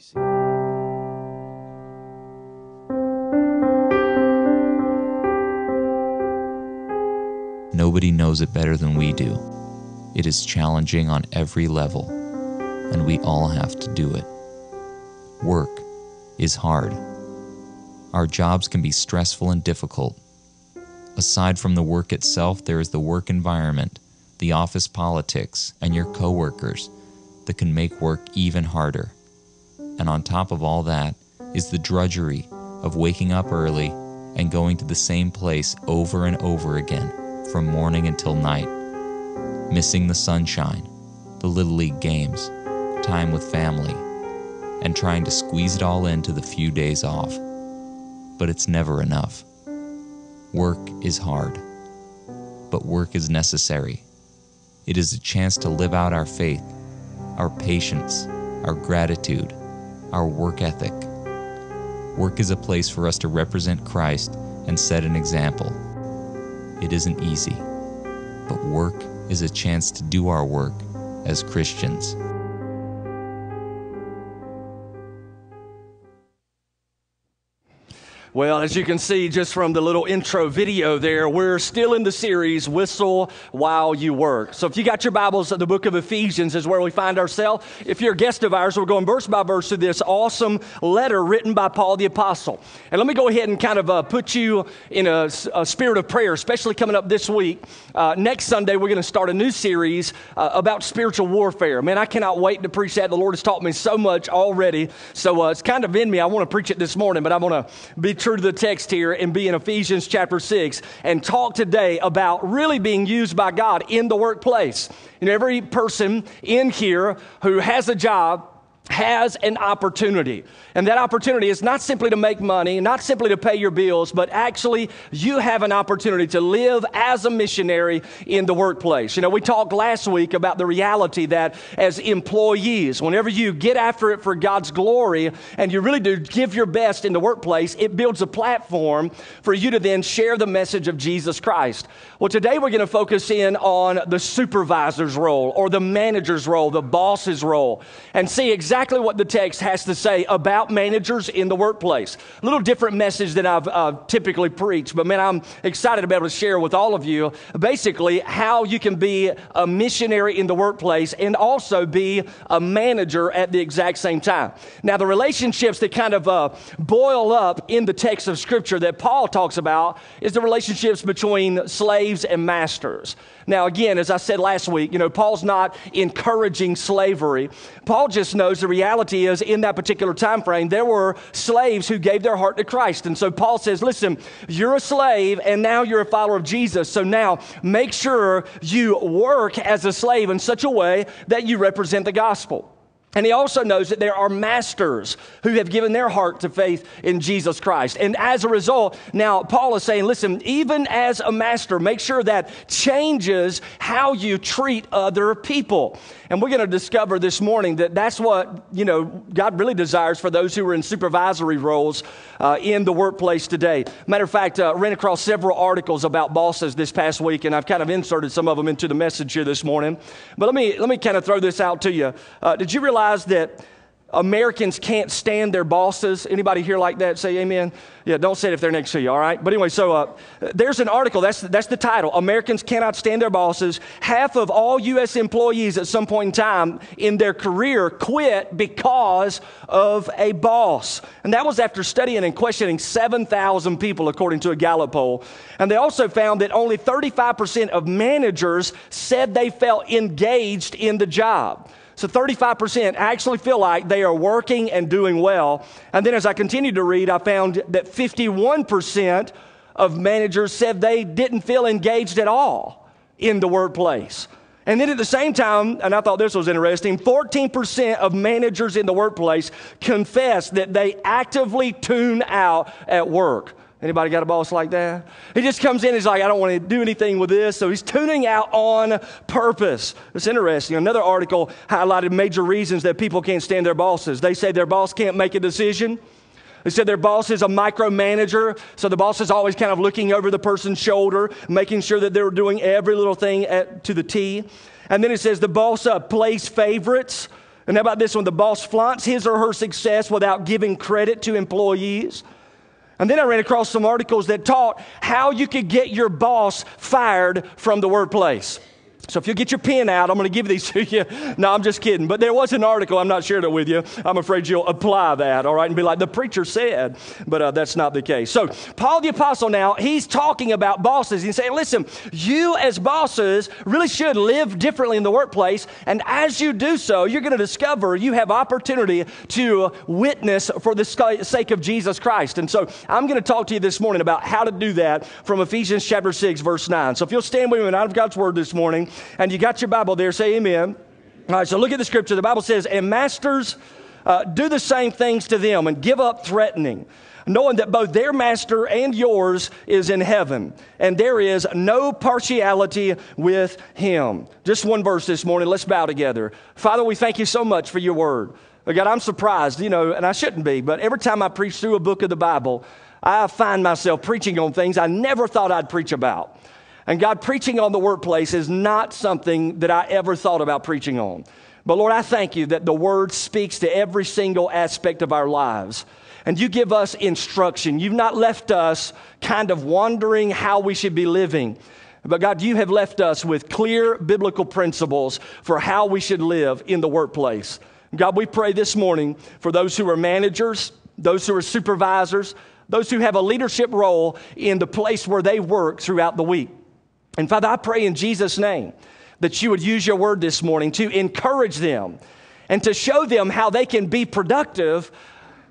ABC. Nobody knows it better than we do. It is challenging on every level, and we all have to do it. Work is hard. Our jobs can be stressful and difficult. Aside from the work itself, there is the work environment, the office politics, and your coworkers that can make work even harder. And on top of all that is the drudgery of waking up early and going to the same place over and over again from morning until night, missing the sunshine, the Little League games, time with family, and trying to squeeze it all into the few days off. But it's never enough. Work is hard, but work is necessary. It is a chance to live out our faith, our patience, our gratitude, our work ethic. Work is a place for us to represent Christ and set an example. It isn't easy, but work is a chance to do our work as Christians. Well, as you can see just from the little intro video there, we're still in the series Whistle While You Work. So if you got your Bibles, the book of Ephesians is where we find ourselves. If you're a guest of ours, we're going verse by verse through this awesome letter written by Paul the Apostle. And let me go ahead and kind of uh, put you in a, a, spirit of prayer, especially coming up this week. Uh, next Sunday, we're going to start a new series uh, about spiritual warfare. Man, I cannot wait to preach that. The Lord has taught me so much already. So uh, it's kind of in me. I want to preach it this morning, but I want to be true to the text here and be in Ephesians chapter 6 and talk today about really being used by God in the workplace. Know, every person in here who has a job has an opportunity. And that opportunity is not simply to make money, not simply to pay your bills, but actually you have an opportunity to live as a missionary in the workplace. You know, we talked last week about the reality that as employees, whenever you get after it for God's glory and you really do give your best in the workplace, it builds a platform for you to then share the message of Jesus Christ. Well, today we're going to focus in on the supervisor's role or the manager's role, the boss's role, and see exactly exactly what the text has to say about managers in the workplace. A little different message than I've uh, typically preached, but man, I'm excited to be able to share with all of you basically how you can be a missionary in the workplace and also be a manager at the exact same time. Now, the relationships that kind of uh, boil up in the text of Scripture that Paul talks about is the relationships between slaves and masters. Now, again, as I said last week, you know, Paul's not encouraging slavery. Paul just knows the reality is in that particular time frame, there were slaves who gave their heart to Christ. And so Paul says, listen, you're a slave and now you're a follower of Jesus. So now make sure you work as a slave in such a way that you represent the gospel. And he also knows that there are masters who have given their heart to faith in Jesus Christ. And as a result, now Paul is saying, listen, even as a master, make sure that changes how you treat other people. And we're going to discover this morning that that's what, you know, God really desires for those who are in supervisory roles uh, in the workplace today. Matter of fact, uh, ran across several articles about bosses this past week, and I've kind of inserted some of them into the message here this morning. But let me, let me kind of throw this out to you. Uh, did you realize that Americans can't stand their bosses. Anybody here like that? Say amen. Yeah, don't say it if they're next to you, all right? But anyway, so uh, there's an article, that's, that's the title Americans Cannot Stand Their Bosses. Half of all U.S. employees at some point in time in their career quit because of a boss. And that was after studying and questioning 7,000 people, according to a Gallup poll. And they also found that only 35% of managers said they felt engaged in the job. So 35% actually feel like they are working and doing well. And then as I continued to read, I found that 51% of managers said they didn't feel engaged at all in the workplace. And then at the same time, and I thought this was interesting, 14% of managers in the workplace confess that they actively tune out at work. Anybody got a boss like that? He just comes in, he's like, I don't want to do anything with this. So he's tuning out on purpose. It's interesting. Another article highlighted major reasons that people can't stand their bosses. They say their boss can't make a decision. They said their boss is a micromanager, so the boss is always kind of looking over the person's shoulder, making sure that they're doing every little thing at, to the T. And then it says the boss uh, plays favorites. And how about this one? The boss flaunts his or her success without giving credit to employees. And then I ran across some articles that taught how you could get your boss fired from the workplace. So if you get your pen out, I'm going to give these to you. No, I'm just kidding. But there was an article. I'm not sharing it with you. I'm afraid you'll apply that, all right, and be like, the preacher said. But uh, that's not the case. So Paul the Apostle now, he's talking about bosses. He's saying, listen, you as bosses really should live differently in the workplace. And as you do so, you're going to discover you have opportunity to witness for the sake of Jesus Christ. And so I'm going to talk to you this morning about how to do that from Ephesians chapter 6, verse 9. So if you'll stand with me and out of God's word this morning, and you got your Bible there, say amen. All right, so look at the scripture. The Bible says, And masters, uh, do the same things to them and give up threatening, knowing that both their master and yours is in heaven, and there is no partiality with him. Just one verse this morning. Let's bow together. Father, we thank you so much for your word. God, I'm surprised, you know, and I shouldn't be, but every time I preach through a book of the Bible, I find myself preaching on things I never thought I'd preach about. And God, preaching on the workplace is not something that I ever thought about preaching on. But Lord, I thank you that the word speaks to every single aspect of our lives. And you give us instruction. You've not left us kind of wondering how we should be living. But God, you have left us with clear biblical principles for how we should live in the workplace. God, we pray this morning for those who are managers, those who are supervisors, those who have a leadership role in the place where they work throughout the week. And Father, I pray in Jesus' name that you would use your word this morning to encourage them and to show them how they can be productive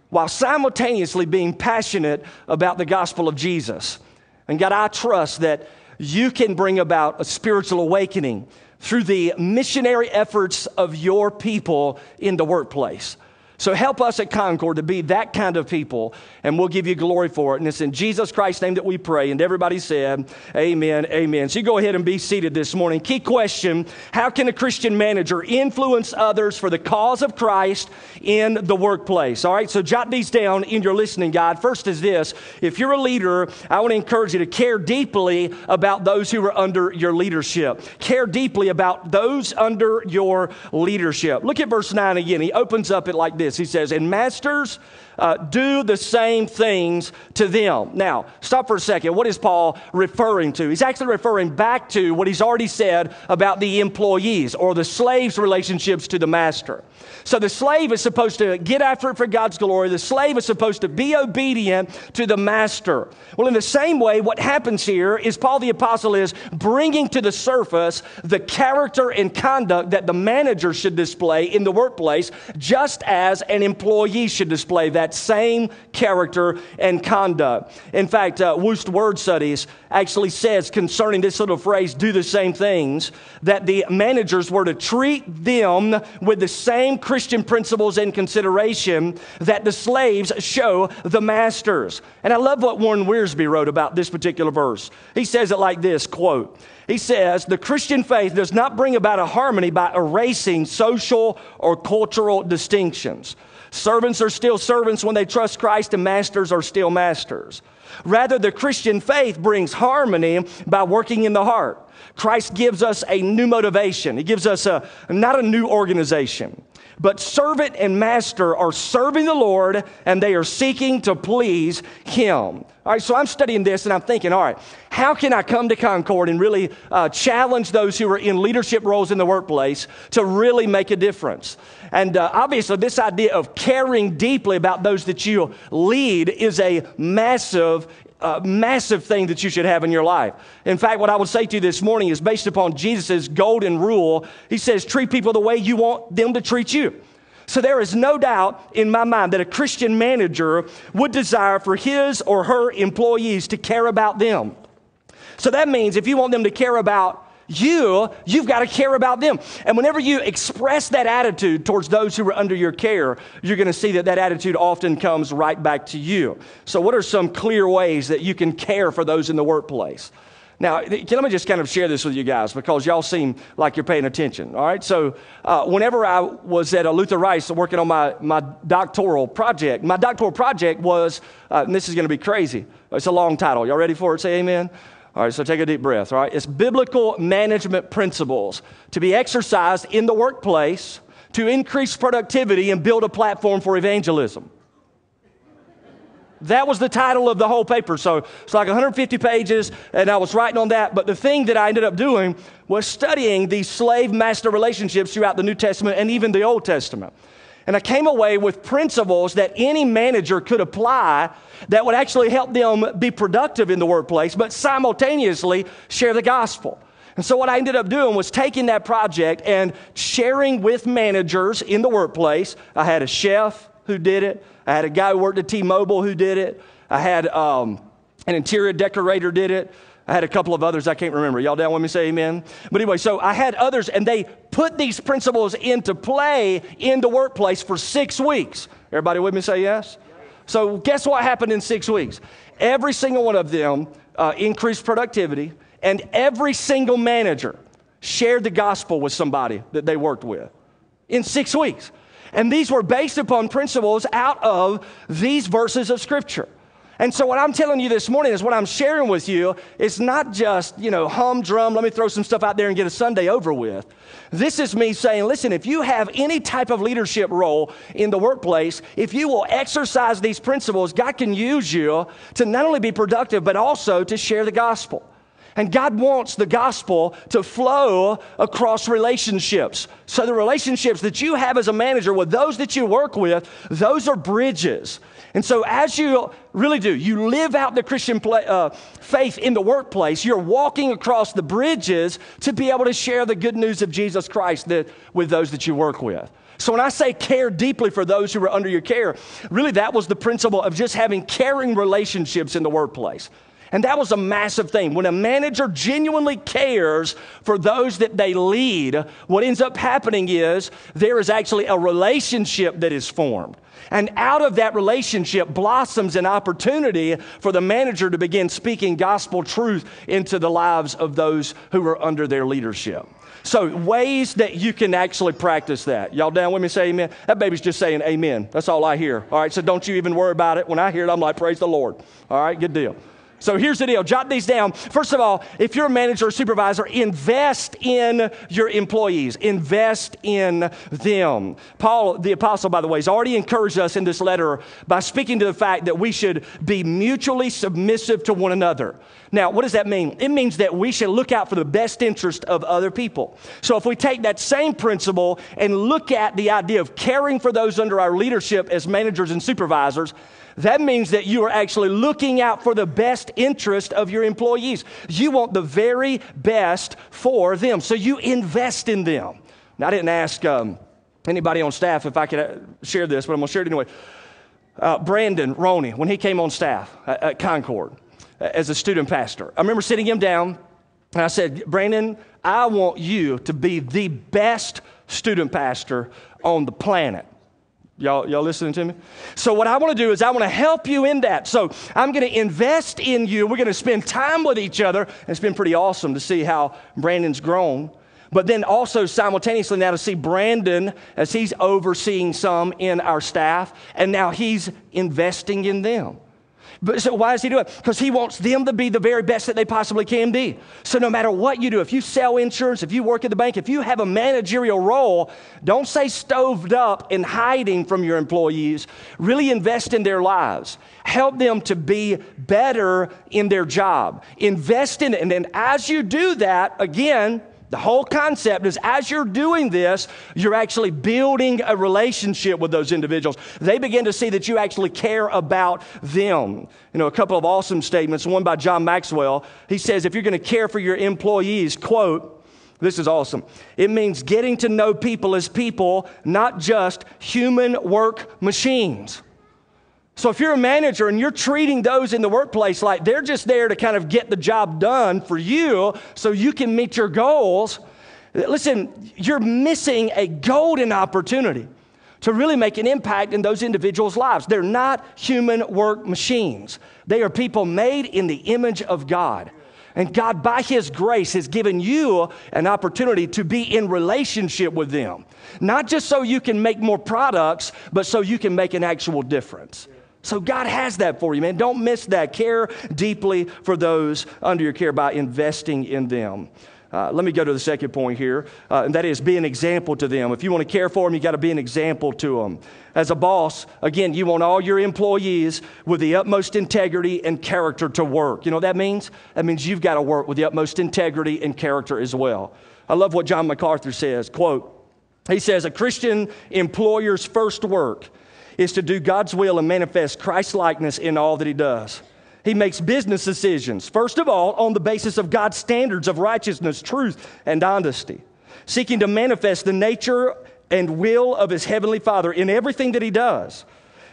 while simultaneously being passionate about the gospel of Jesus. And God, I trust that you can bring about a spiritual awakening through the missionary efforts of your people in the workplace. So help us at Concord to be that kind of people, and we'll give you glory for it. And it's in Jesus Christ's name that we pray. And everybody said, Amen, amen. So you go ahead and be seated this morning. Key question How can a Christian manager influence others for the cause of Christ in the workplace? All right, so jot these down in your listening guide. First is this if you're a leader, I want to encourage you to care deeply about those who are under your leadership. Care deeply about those under your leadership. Look at verse 9 again. He opens up it like this this. He says, And masters, uh, do the same things to them. Now, stop for a second. What is Paul referring to? He's actually referring back to what he's already said about the employees or the slaves' relationships to the master. So the slave is supposed to get after it for God's glory. The slave is supposed to be obedient to the master. Well, in the same way, what happens here is Paul the Apostle is bringing to the surface the character and conduct that the manager should display in the workplace, just as an employee should display that same character and conduct. In fact, uh, Wuest Word Studies actually says concerning this little phrase, do the same things, that the managers were to treat them with the same Christian principles and consideration that the slaves show the masters. And I love what Warren Wiersbe wrote about this particular verse. He says it like this quote, he says, the Christian faith does not bring about a harmony by erasing social or cultural distinctions. Servants are still servants when they trust Christ, and masters are still masters. Rather, the Christian faith brings harmony by working in the heart. Christ gives us a new motivation. He gives us a not a new organization, but servant and master are serving the Lord and they are seeking to please Him. All right, so I'm studying this and I'm thinking, all right, how can I come to Concord and really uh, challenge those who are in leadership roles in the workplace to really make a difference? And uh, obviously, this idea of caring deeply about those that you lead is a massive a massive thing that you should have in your life. In fact, what I would say to you this morning is based upon Jesus' golden rule. He says, treat people the way you want them to treat you. So there is no doubt in my mind that a Christian manager would desire for his or her employees to care about them. So that means if you want them to care about you, you've got to care about them. And whenever you express that attitude towards those who are under your care, you're going to see that that attitude often comes right back to you. So, what are some clear ways that you can care for those in the workplace? Now, let me just kind of share this with you guys because y'all seem like you're paying attention. All right. So, uh, whenever I was at Luther Rice working on my, my doctoral project, my doctoral project was, uh, and this is going to be crazy. It's a long title. Y'all ready for it? Say amen. All right, so take a deep breath. All right, it's biblical management principles to be exercised in the workplace to increase productivity and build a platform for evangelism. That was the title of the whole paper. So it's like 150 pages, and I was writing on that. But the thing that I ended up doing was studying these slave master relationships throughout the New Testament and even the Old Testament. And I came away with principles that any manager could apply that would actually help them be productive in the workplace, but simultaneously share the gospel. And so, what I ended up doing was taking that project and sharing with managers in the workplace. I had a chef who did it, I had a guy who worked at T Mobile who did it. I had um, an interior decorator did it. I had a couple of others I can't remember. Y'all down with me? Say amen. But anyway, so I had others, and they put these principles into play in the workplace for six weeks. Everybody with me? Say yes. So guess what happened in six weeks? Every single one of them uh, increased productivity, and every single manager shared the gospel with somebody that they worked with in six weeks. And these were based upon principles out of these verses of Scripture. And so, what I'm telling you this morning is what I'm sharing with you is not just, you know, humdrum, let me throw some stuff out there and get a Sunday over with. This is me saying, listen, if you have any type of leadership role in the workplace, if you will exercise these principles, God can use you to not only be productive, but also to share the gospel. And God wants the gospel to flow across relationships. So, the relationships that you have as a manager with those that you work with, those are bridges. And so, as you really do, you live out the Christian play, uh, faith in the workplace, you're walking across the bridges to be able to share the good news of Jesus Christ that, with those that you work with. So, when I say care deeply for those who are under your care, really that was the principle of just having caring relationships in the workplace. And that was a massive thing. When a manager genuinely cares for those that they lead, what ends up happening is there is actually a relationship that is formed. And out of that relationship blossoms an opportunity for the manager to begin speaking gospel truth into the lives of those who are under their leadership. So, ways that you can actually practice that. Y'all down with me? Say amen. That baby's just saying amen. That's all I hear. All right, so don't you even worry about it. When I hear it, I'm like, praise the Lord. All right, good deal. So here's the deal jot these down. First of all, if you're a manager or supervisor, invest in your employees, invest in them. Paul, the apostle, by the way, has already encouraged us in this letter by speaking to the fact that we should be mutually submissive to one another. Now, what does that mean? It means that we should look out for the best interest of other people. So if we take that same principle and look at the idea of caring for those under our leadership as managers and supervisors, that means that you are actually looking out for the best interest of your employees. You want the very best for them. So you invest in them. Now, I didn't ask um, anybody on staff if I could uh, share this, but I'm going to share it anyway. Uh, Brandon Roney, when he came on staff at, at Concord uh, as a student pastor, I remember sitting him down and I said, Brandon, I want you to be the best student pastor on the planet. Y'all, y'all listening to me? So, what I want to do is, I want to help you in that. So, I'm going to invest in you. We're going to spend time with each other. It's been pretty awesome to see how Brandon's grown. But then also simultaneously now to see Brandon as he's overseeing some in our staff, and now he's investing in them. But so why does he do it? Because he wants them to be the very best that they possibly can be. So no matter what you do, if you sell insurance, if you work at the bank, if you have a managerial role, don't stay stoved up and hiding from your employees. Really invest in their lives. Help them to be better in their job. Invest in it. And then as you do that, again, the whole concept is as you're doing this, you're actually building a relationship with those individuals. They begin to see that you actually care about them. You know, a couple of awesome statements, one by John Maxwell. He says, if you're going to care for your employees, quote, this is awesome. It means getting to know people as people, not just human work machines. So if you're a manager and you're treating those in the workplace like they're just there to kind of get the job done for you so you can meet your goals, listen, you're missing a golden opportunity to really make an impact in those individuals' lives. They're not human work machines. They are people made in the image of God. And God, by His grace, has given you an opportunity to be in relationship with them. Not just so you can make more products, but so you can make an actual difference. So God has that for you, man. Don't miss that. Care deeply for those under your care by investing in them. Uh, let me go to the second point here, uh, and that is be an example to them. If you want to care for them, you got to be an example to them. As a boss, again, you want all your employees with the utmost integrity and character to work. You know what that means? That means you've got to work with the utmost integrity and character as well. I love what John MacArthur says. Quote, he says, a Christian employer's first work is to do God's will and manifest Christ likeness in all that he does. He makes business decisions, first of all, on the basis of God's standards of righteousness, truth, and honesty, seeking to manifest the nature and will of his heavenly Father in everything that he does.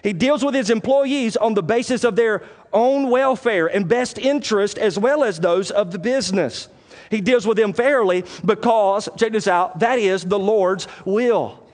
He deals with his employees on the basis of their own welfare and best interest as well as those of the business. He deals with them fairly because, check this out, that is the Lord's will.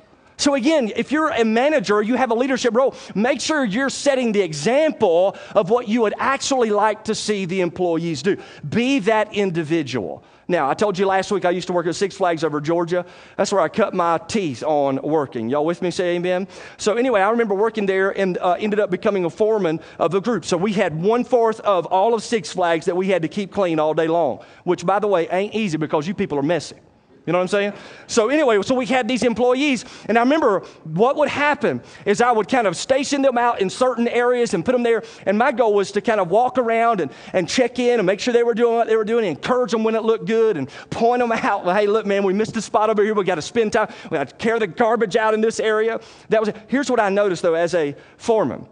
So, again, if you're a manager, you have a leadership role, make sure you're setting the example of what you would actually like to see the employees do. Be that individual. Now, I told you last week I used to work at Six Flags over Georgia. That's where I cut my teeth on working. Y'all with me? Say amen. So, anyway, I remember working there and uh, ended up becoming a foreman of the group. So, we had one fourth of all of Six Flags that we had to keep clean all day long, which, by the way, ain't easy because you people are messy. You know what I'm saying? So, anyway, so we had these employees, and I remember what would happen is I would kind of station them out in certain areas and put them there. And my goal was to kind of walk around and, and check in and make sure they were doing what they were doing, and encourage them when it looked good, and point them out. Hey, look, man, we missed a spot over here. We got to spend time. We got to carry the garbage out in this area. That was it. Here's what I noticed, though, as a foreman.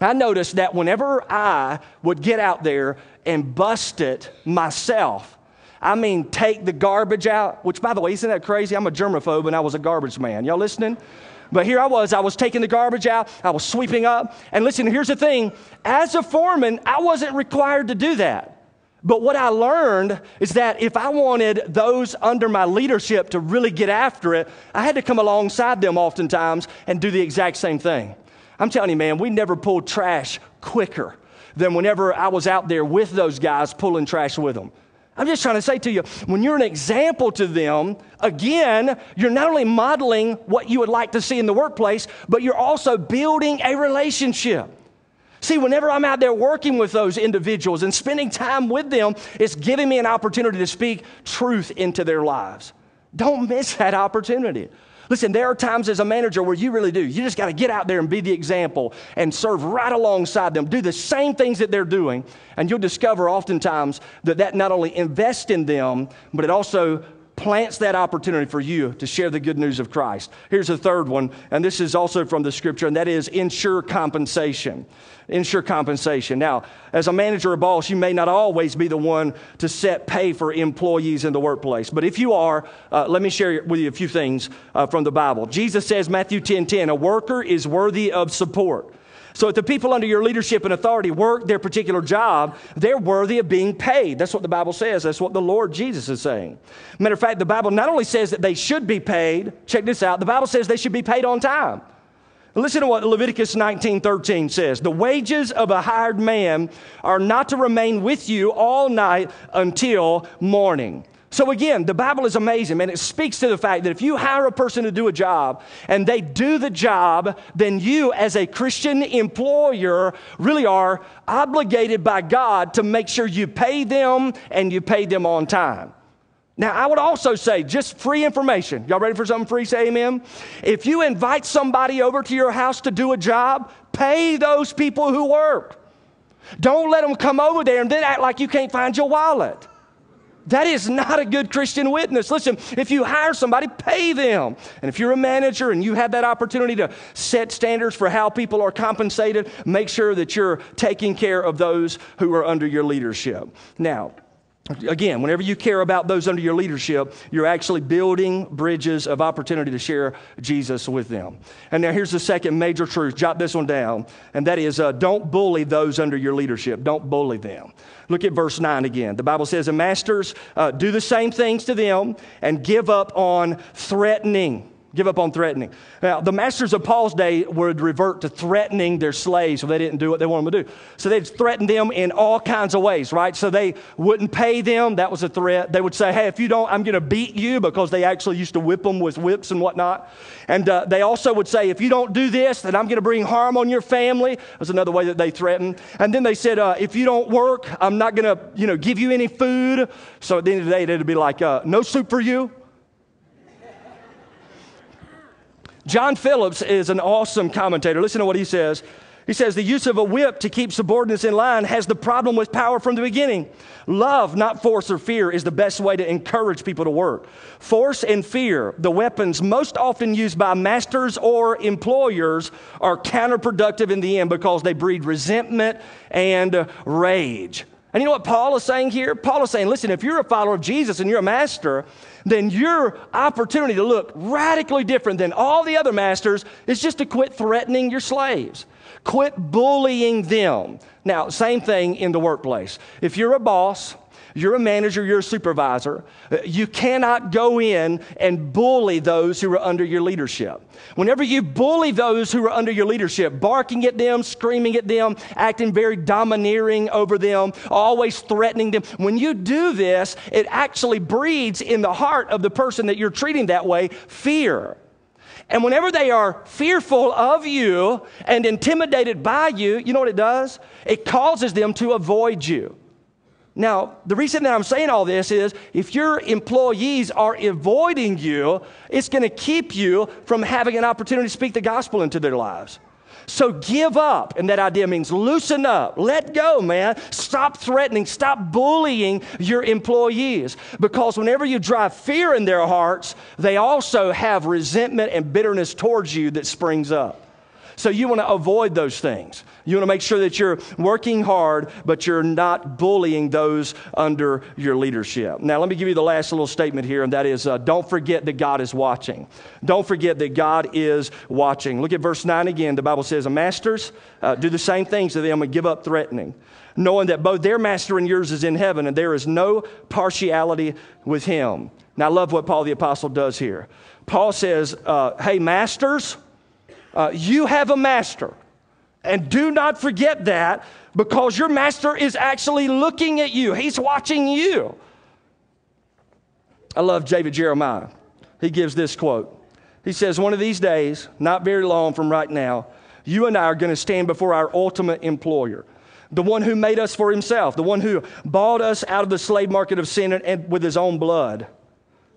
I noticed that whenever I would get out there and bust it myself, I mean, take the garbage out, which, by the way, isn't that crazy? I'm a germaphobe and I was a garbage man. Y'all listening? But here I was, I was taking the garbage out, I was sweeping up. And listen, here's the thing as a foreman, I wasn't required to do that. But what I learned is that if I wanted those under my leadership to really get after it, I had to come alongside them oftentimes and do the exact same thing. I'm telling you, man, we never pulled trash quicker than whenever I was out there with those guys pulling trash with them. I'm just trying to say to you, when you're an example to them, again, you're not only modeling what you would like to see in the workplace, but you're also building a relationship. See, whenever I'm out there working with those individuals and spending time with them, it's giving me an opportunity to speak truth into their lives. Don't miss that opportunity. Listen, there are times as a manager where you really do. You just got to get out there and be the example and serve right alongside them. Do the same things that they're doing. And you'll discover oftentimes that that not only invests in them, but it also plants that opportunity for you to share the good news of Christ. Here's a third one, and this is also from the scripture, and that is ensure compensation. Ensure compensation. Now, as a manager or boss, you may not always be the one to set pay for employees in the workplace. But if you are, uh, let me share with you a few things uh, from the Bible. Jesus says, Matthew 10 10, a worker is worthy of support. So if the people under your leadership and authority work their particular job, they're worthy of being paid. That's what the Bible says. That's what the Lord Jesus is saying. Matter of fact, the Bible not only says that they should be paid, check this out, the Bible says they should be paid on time. Listen to what Leviticus 19:13 says. The wages of a hired man are not to remain with you all night until morning. So again, the Bible is amazing, and it speaks to the fact that if you hire a person to do a job and they do the job, then you, as a Christian employer, really are obligated by God to make sure you pay them and you pay them on time. Now, I would also say, just free information. Y'all ready for something free? Say amen. If you invite somebody over to your house to do a job, pay those people who work. Don't let them come over there and then act like you can't find your wallet. That is not a good Christian witness. Listen, if you hire somebody, pay them. And if you're a manager and you have that opportunity to set standards for how people are compensated, make sure that you're taking care of those who are under your leadership. Now, Again, whenever you care about those under your leadership, you're actually building bridges of opportunity to share Jesus with them. And now here's the second major truth. Jot this one down, and that is uh, don't bully those under your leadership. Don't bully them. Look at verse 9 again. The Bible says, And masters, uh, do the same things to them and give up on threatening. Give up on threatening. Now, the masters of Paul's day would revert to threatening their slaves if they didn't do what they wanted them to do. So they'd threaten them in all kinds of ways, right? So they wouldn't pay them. That was a threat. They would say, hey, if you don't, I'm going to beat you because they actually used to whip them with whips and whatnot. And uh, they also would say, if you don't do this, then I'm going to bring harm on your family. That's another way that they threatened. And then they said, uh, if you don't work, I'm not going to, you know, give you any food. So at the end of the day, they'd be like, uh, no soup for you. John Phillips is an awesome commentator. Listen to what he says. He says the use of a whip to keep subordinates in line has the problem with power from the beginning. Love, not force or fear, is the best way to encourage people to work. Force and fear, the weapons most often used by masters or employers, are counterproductive in the end because they breed resentment and rage. And you know what Paul is saying here? Paul is saying, listen, if you're a follower of Jesus and you're a master, then your opportunity to look radically different than all the other masters is just to quit threatening your slaves. Quit bullying them. Now, same thing in the workplace. If you're a boss, you're a manager, you're a supervisor. Uh, you cannot go in and bully those who are under your leadership. Whenever you bully those who are under your leadership, barking at them, screaming at them, acting very domineering over them, always threatening them, when you do this, it actually breeds in the heart of the person that you're treating that way fear. And whenever they are fearful of you and intimidated by you, you know what it does? It causes them to avoid you. Now, the reason that I'm saying all this is if your employees are avoiding you, it's going to keep you from having an opportunity to speak the gospel into their lives. So give up. And that idea means loosen up, let go, man. Stop threatening, stop bullying your employees. Because whenever you drive fear in their hearts, they also have resentment and bitterness towards you that springs up. So you want to avoid those things. You want to make sure that you're working hard, but you're not bullying those under your leadership. Now, let me give you the last little statement here, and that is uh, don't forget that God is watching. Don't forget that God is watching. Look at verse 9 again. The Bible says, Masters, uh, do the same things to them and give up threatening, knowing that both their master and yours is in heaven, and there is no partiality with him. Now, I love what Paul the Apostle does here. Paul says, uh, Hey, masters, uh, you have a master. And do not forget that because your master is actually looking at you, he's watching you. I love David Jeremiah. He gives this quote. He says, One of these days, not very long from right now, you and I are going to stand before our ultimate employer, the one who made us for himself, the one who bought us out of the slave market of sin and, and with his own blood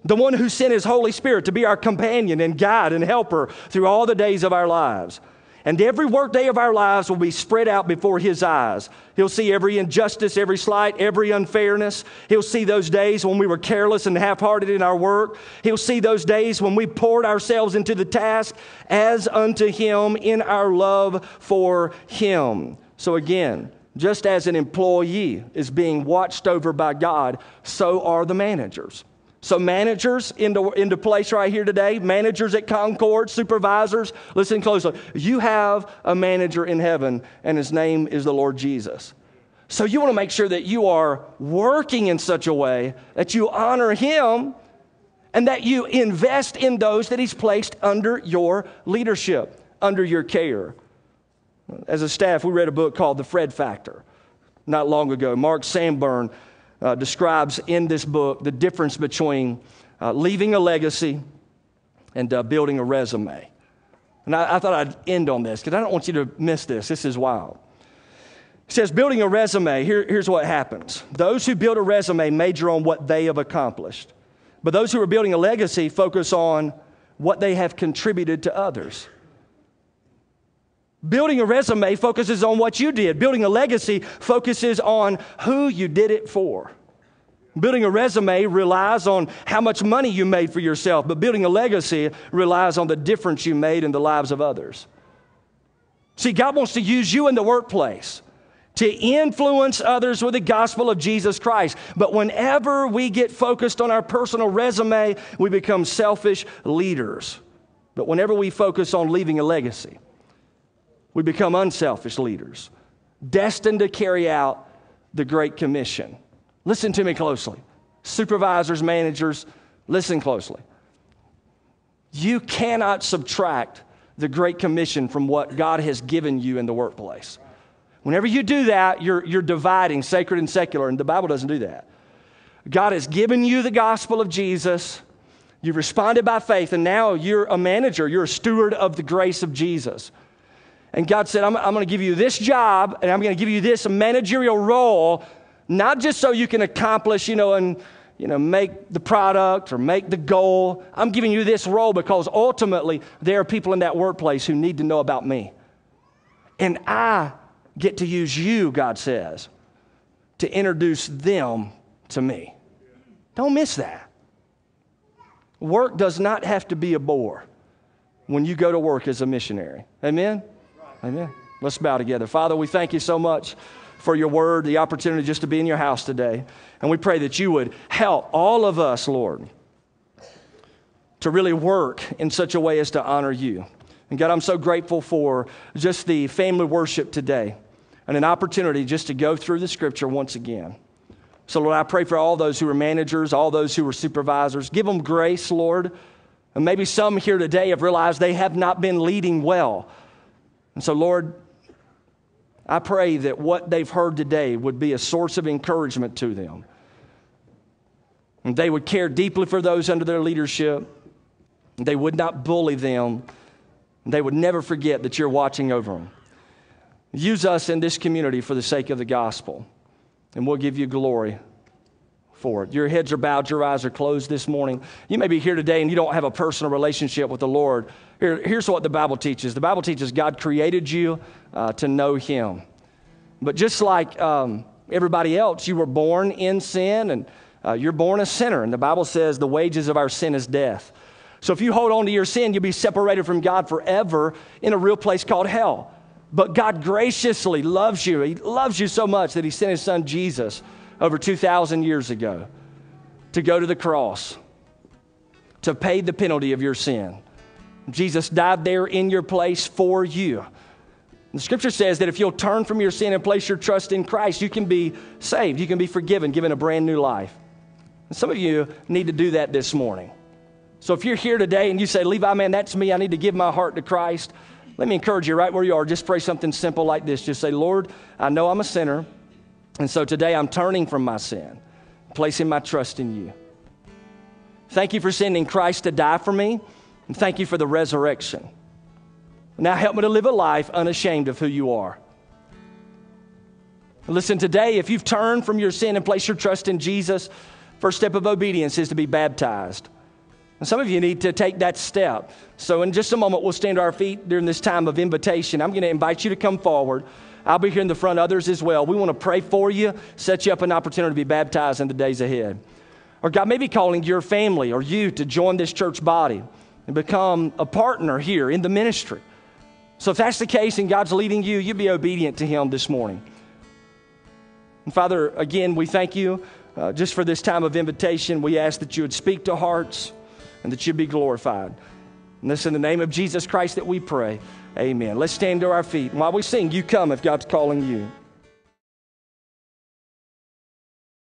the one who sent his Holy Spirit to be our companion and guide and helper through all the days of our lives. And every workday of our lives will be spread out before his eyes. He'll see every injustice, every slight, every unfairness. He'll see those days when we were careless and half hearted in our work. He'll see those days when we poured ourselves into the task as unto him in our love for him. So, again, just as an employee is being watched over by God, so are the managers. So, managers into, into place right here today, managers at Concord, supervisors, listen closely. You have a manager in heaven, and his name is the Lord Jesus. So, you want to make sure that you are working in such a way that you honor him and that you invest in those that he's placed under your leadership, under your care. As a staff, we read a book called The Fred Factor not long ago. Mark Sanborn uh, describes in this book the difference between uh, leaving a legacy and uh, building a resume. And I, I thought I'd end on this because I don't want you to miss this. This is wild. He says, building a resume, here, here's what happens. Those who build a resume major on what they have accomplished. But those who are building a legacy focus on what they have contributed to others. Building a resume focuses on what you did. Building a legacy focuses on who you did it for. Building a resume relies on how much money you made for yourself, but building a legacy relies on the difference you made in the lives of others. See, God wants to use you in the workplace to influence others with the gospel of Jesus Christ. But whenever we get focused on our personal resume, we become selfish leaders. But whenever we focus on leaving a legacy, we become unselfish leaders, destined to carry out the Great Commission. Listen to me closely. Supervisors, managers, listen closely. You cannot subtract the Great Commission from what God has given you in the workplace. Whenever you do that, you're, you're dividing sacred and secular, and the Bible doesn't do that. God has given you the gospel of Jesus. You've responded by faith, and now you're a manager. You're a steward of the grace of Jesus. And God said, I'm, I'm going to give you this job, and I'm going to give you this managerial role, not just so you can accomplish, you know, and you know, make the product or make the goal. I'm giving you this role because ultimately there are people in that workplace who need to know about me. And I get to use you, God says, to introduce them to me. Don't miss that. Work does not have to be a bore when you go to work as a missionary. Amen? Amen. Let's bow together. Father, we thank you so much for your word, the opportunity just to be in your house today. And we pray that you would help all of us, Lord, to really work in such a way as to honor you. And God, I'm so grateful for just the family worship today and an opportunity just to go through the scripture once again. So, Lord, I pray for all those who are managers, all those who are supervisors. Give them grace, Lord. And maybe some here today have realized they have not been leading well. And so, Lord, I pray that what they've heard today would be a source of encouragement to them. And they would care deeply for those under their leadership. They would not bully them. They would never forget that you're watching over them. Use us in this community for the sake of the gospel, and we'll give you glory for it. Your heads are bowed, your eyes are closed this morning. You may be here today and you don't have a personal relationship with the Lord. Here, here's what the Bible teaches the Bible teaches God created you uh, to know Him. But just like um, everybody else, you were born in sin and uh, you're born a sinner. And the Bible says the wages of our sin is death. So if you hold on to your sin, you'll be separated from God forever in a real place called hell. But God graciously loves you. He loves you so much that He sent His Son Jesus over 2,000 years ago to go to the cross to pay the penalty of your sin. Jesus died there in your place for you. The scripture says that if you'll turn from your sin and place your trust in Christ, you can be saved. You can be forgiven, given a brand new life. And some of you need to do that this morning. So if you're here today and you say, Levi, man, that's me, I need to give my heart to Christ, let me encourage you right where you are. Just pray something simple like this. Just say, Lord, I know I'm a sinner. And so today I'm turning from my sin, placing my trust in you. Thank you for sending Christ to die for me. And thank you for the resurrection. Now help me to live a life unashamed of who you are. Listen, today, if you've turned from your sin and placed your trust in Jesus, first step of obedience is to be baptized. And some of you need to take that step. So, in just a moment, we'll stand to our feet during this time of invitation. I'm going to invite you to come forward. I'll be here in the front, others as well. We want to pray for you, set you up an opportunity to be baptized in the days ahead. Or God may be calling your family or you to join this church body and become a partner here in the ministry. So if that's the case and God's leading you, you be obedient to Him this morning. And Father, again, we thank you uh, just for this time of invitation. We ask that you would speak to hearts and that you'd be glorified. And this in the name of Jesus Christ that we pray. Amen. Let's stand to our feet. And while we sing, you come if God's calling you.